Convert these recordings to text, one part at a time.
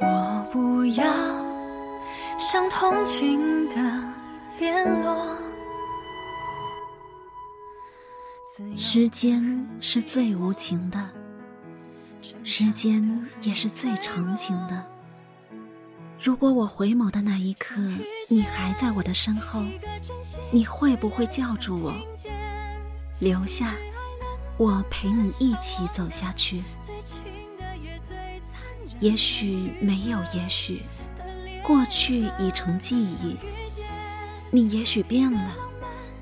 我不要像同情的联络。时间是最无情的，时间也是最长情的。如果我回眸的那一刻，你还在我的身后，你会不会叫住我，留下？我陪你一起走下去，也许没有，也许过去已成记忆。你也许变了，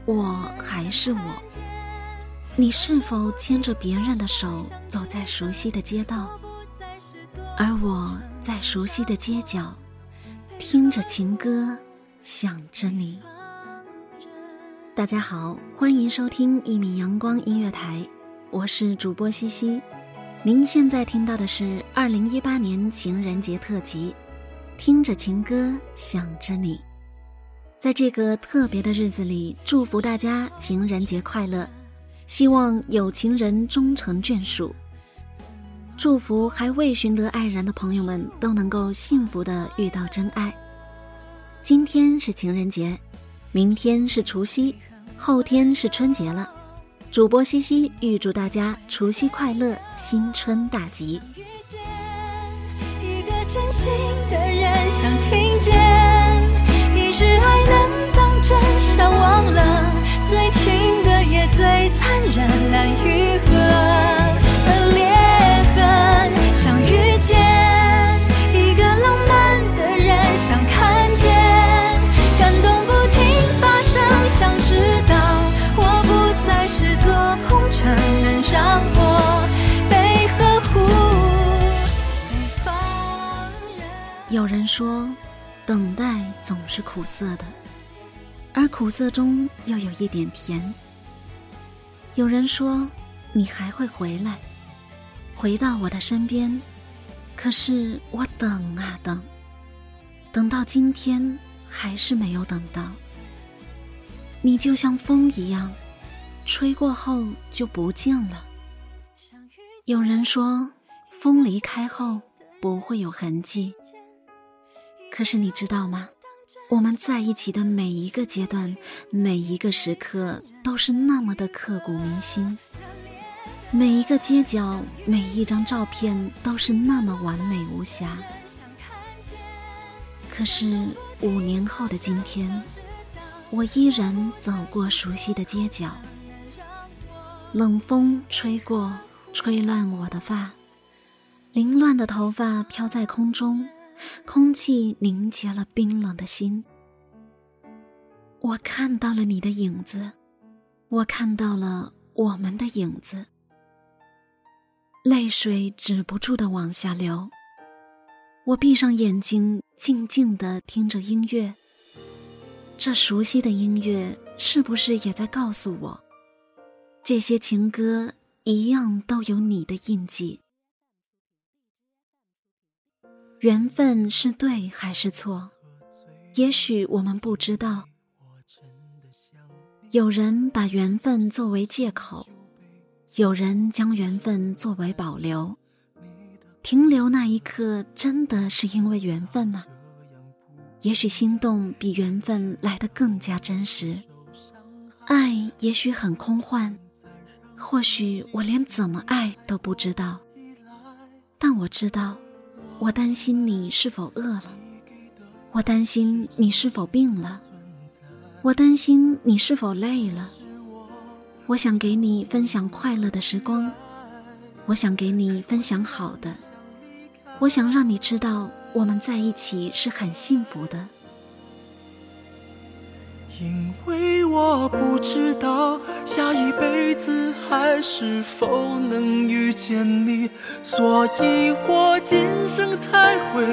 我还是我。你是否牵着别人的手走在熟悉的街道，而我在熟悉的街角，听着情歌，想着你。大家好，欢迎收听一米阳光音乐台。我是主播西西，您现在听到的是二零一八年情人节特辑，听着情歌想着你，在这个特别的日子里，祝福大家情人节快乐，希望有情人终成眷属，祝福还未寻得爱人的朋友们都能够幸福的遇到真爱。今天是情人节，明天是除夕，后天是春节了。主播西西预祝大家除夕快乐，新春大吉。遇见一个真心的人，想听见一句爱能当真，想忘了最亲的也最残忍，难愈合说，等待总是苦涩的，而苦涩中又有一点甜。有人说，你还会回来，回到我的身边，可是我等啊等，等到今天还是没有等到。你就像风一样，吹过后就不见了。有人说，风离开后不会有痕迹。可是你知道吗？我们在一起的每一个阶段，每一个时刻，都是那么的刻骨铭心。每一个街角，每一张照片，都是那么完美无瑕。可是五年后的今天，我依然走过熟悉的街角，冷风吹过，吹乱我的发，凌乱的头发飘在空中。空气凝结了冰冷的心，我看到了你的影子，我看到了我们的影子，泪水止不住的往下流。我闭上眼睛，静静的听着音乐。这熟悉的音乐，是不是也在告诉我，这些情歌一样都有你的印记？缘分是对还是错？也许我们不知道。有人把缘分作为借口，有人将缘分作为保留。停留那一刻，真的是因为缘分吗？也许心动比缘分来得更加真实，爱也许很空幻，或许我连怎么爱都不知道。但我知道，我担心你是否饿了，我担心你是否病了，我担心你是否累了。我想给你分享快乐的时光，我想给你分享好的。我想让你知道，我们在一起是很幸福的。因为我不知道下一辈子还是否能遇见你，所以我今生才会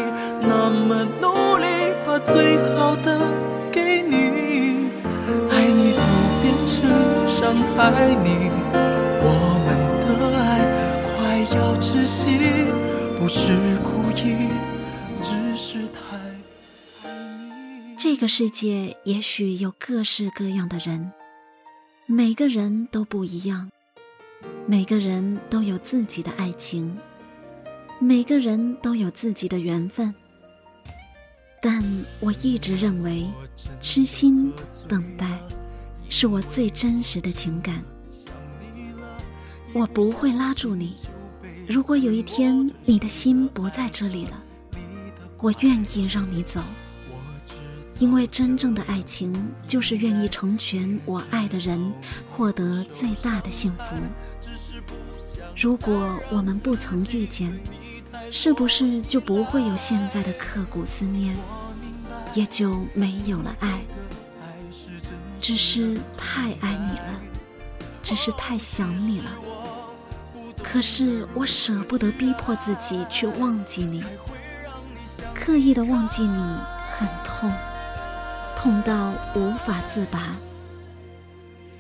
那么努力，把最好的给你。爱你都变成伤害你，我们的爱快要窒息。不是故意，这个世界也许有各式各样的人，每个人都不一样，每个人都有自己的爱情，每个人都有自己的缘分。但我一直认为，痴心等待是我最真实的情感。我不会拉住你。如果有一天你的心不在这里了，我愿意让你走，因为真正的爱情就是愿意成全我爱的人，获得最大的幸福。如果我们不曾遇见，是不是就不会有现在的刻骨思念，也就没有了爱？只是太爱你了，只是太想你了。可是我舍不得逼迫自己去忘记你，刻意的忘记你很痛，痛到无法自拔。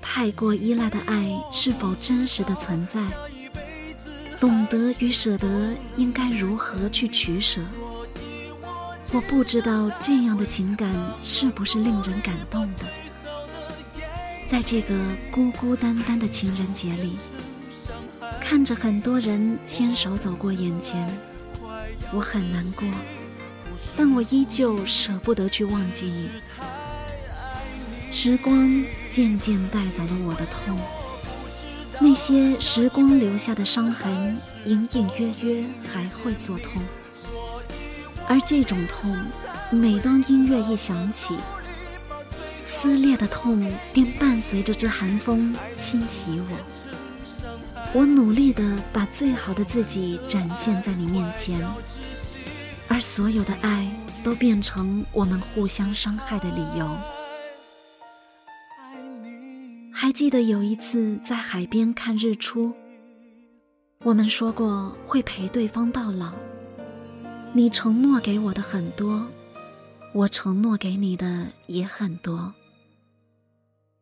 太过依赖的爱是否真实的存在？懂得与舍得应该如何去取舍？我不知道这样的情感是不是令人感动的。在这个孤孤单单的情人节里。看着很多人牵手走过眼前，我很难过，但我依旧舍不得去忘记你。时光渐渐带走了我的痛，那些时光留下的伤痕，隐隐约约还会作痛。而这种痛，每当音乐一响起，撕裂的痛便伴随着这寒风侵袭我。我努力的把最好的自己展现在你面前，而所有的爱都变成我们互相伤害的理由。还记得有一次在海边看日出，我们说过会陪对方到老。你承诺给我的很多，我承诺给你的也很多。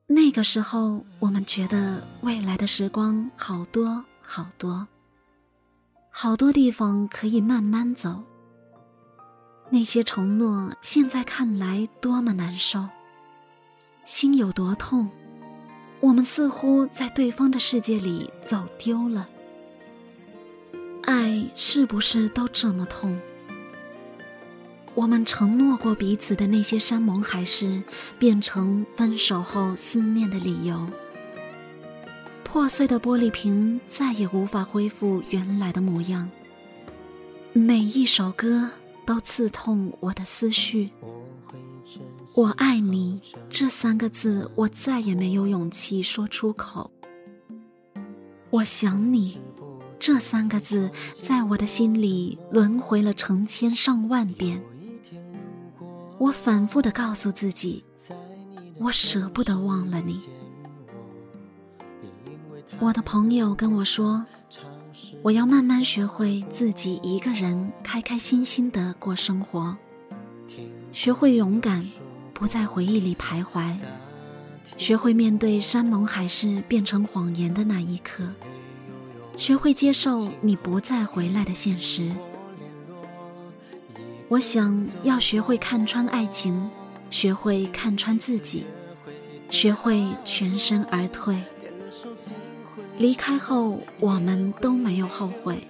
那个时候，我们觉得未来的时光好多好多，好多地方可以慢慢走。那些承诺，现在看来多么难受，心有多痛。我们似乎在对方的世界里走丢了。爱是不是都这么痛？我们承诺过彼此的那些山盟海誓，变成分手后思念的理由。破碎的玻璃瓶再也无法恢复原来的模样。每一首歌都刺痛我的思绪。我爱你这三个字，我再也没有勇气说出口。我想你这三个字，在我的心里轮回了成千上万遍。我反复的告诉自己，我舍不得忘了你。我的朋友跟我说，我要慢慢学会自己一个人开开心心的过生活，学会勇敢，不在回忆里徘徊，学会面对山盟海誓变成谎言的那一刻，学会接受你不再回来的现实。我想要学会看穿爱情，学会看穿自己，学会全身而退。离开后，我们都没有后悔。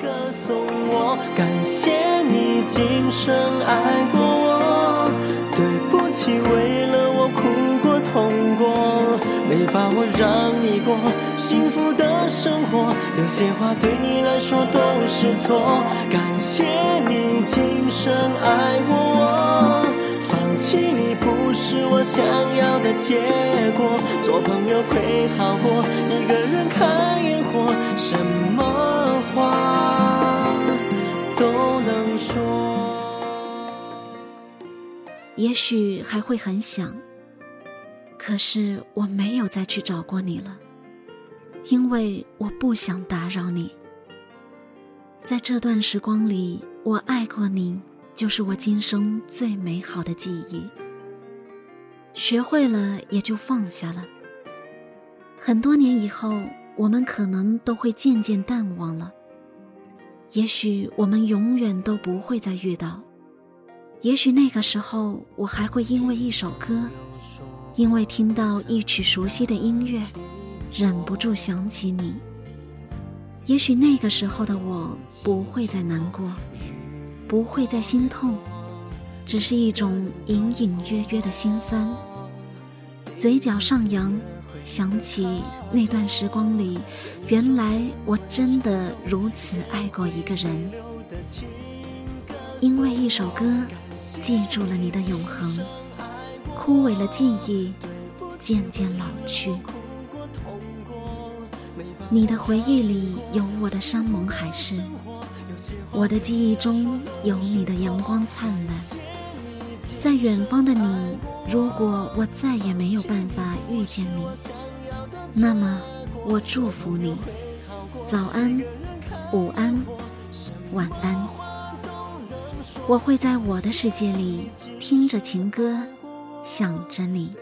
歌颂我，感谢你今生爱过我。对不起，为了我哭过痛过，没把握让你过幸福的生活。有些话对你来说都是错。感谢你今生爱过我，放弃你不是我想要的结果。做朋友会好过，一个人看烟火，什么话都能说？也许还会很想，可是我没有再去找过你了，因为我不想打扰你。在这段时光里，我爱过你，就是我今生最美好的记忆。学会了，也就放下了。很多年以后，我们可能都会渐渐淡忘了。也许我们永远都不会再遇到。也许那个时候，我还会因为一首歌，因为听到一曲熟悉的音乐，忍不住想起你。也许那个时候的我不会再难过，不会再心痛，只是一种隐隐约约的心酸。嘴角上扬，想起那段时光里，原来我真的如此爱过一个人。因为一首歌。记住了你的永恒，枯萎了记忆，渐渐老去。你的回忆里有我的山盟海誓，我的记忆中有你的阳光灿烂。在远方的你，如果我再也没有办法遇见你，那么我祝福你，早安，午安，晚安。我会在我的世界里听着情歌，想着你。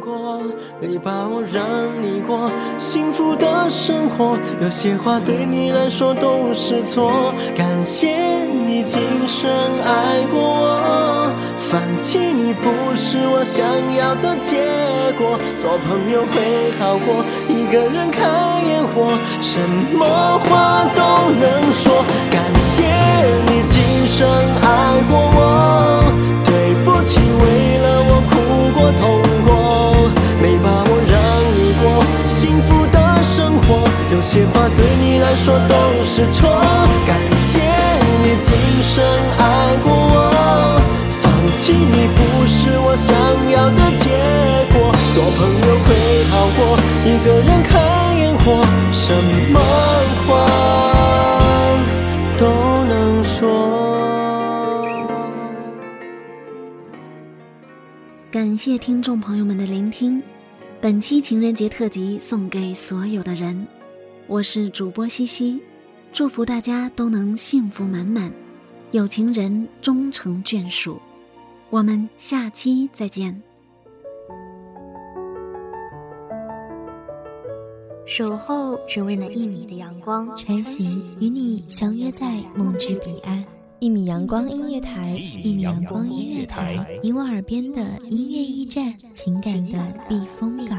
过，没把握让你过幸福的生活。有些话对你来说都是错。感谢你今生爱过我，放弃你不是我想要的结果。做朋友会好过，一个人看烟火，什么话都能说。感谢你今生爱过我，对不起，为了我哭过痛说都是错。感谢你今生爱过我，放弃你不是我想要的结果。做朋友会好过，一个人看烟火，什么话？都能说。感谢听众朋友们的聆听，本期情人节特辑送给所有的人，我是主播西西，祝福大家都能幸福满满，有情人终成眷属，我们下期再见。守候只为那一米的阳光，晨行与你相约在梦之彼岸。一米阳光音乐台，一米阳光音乐台，你我耳边的音乐驿站，情感的避风港。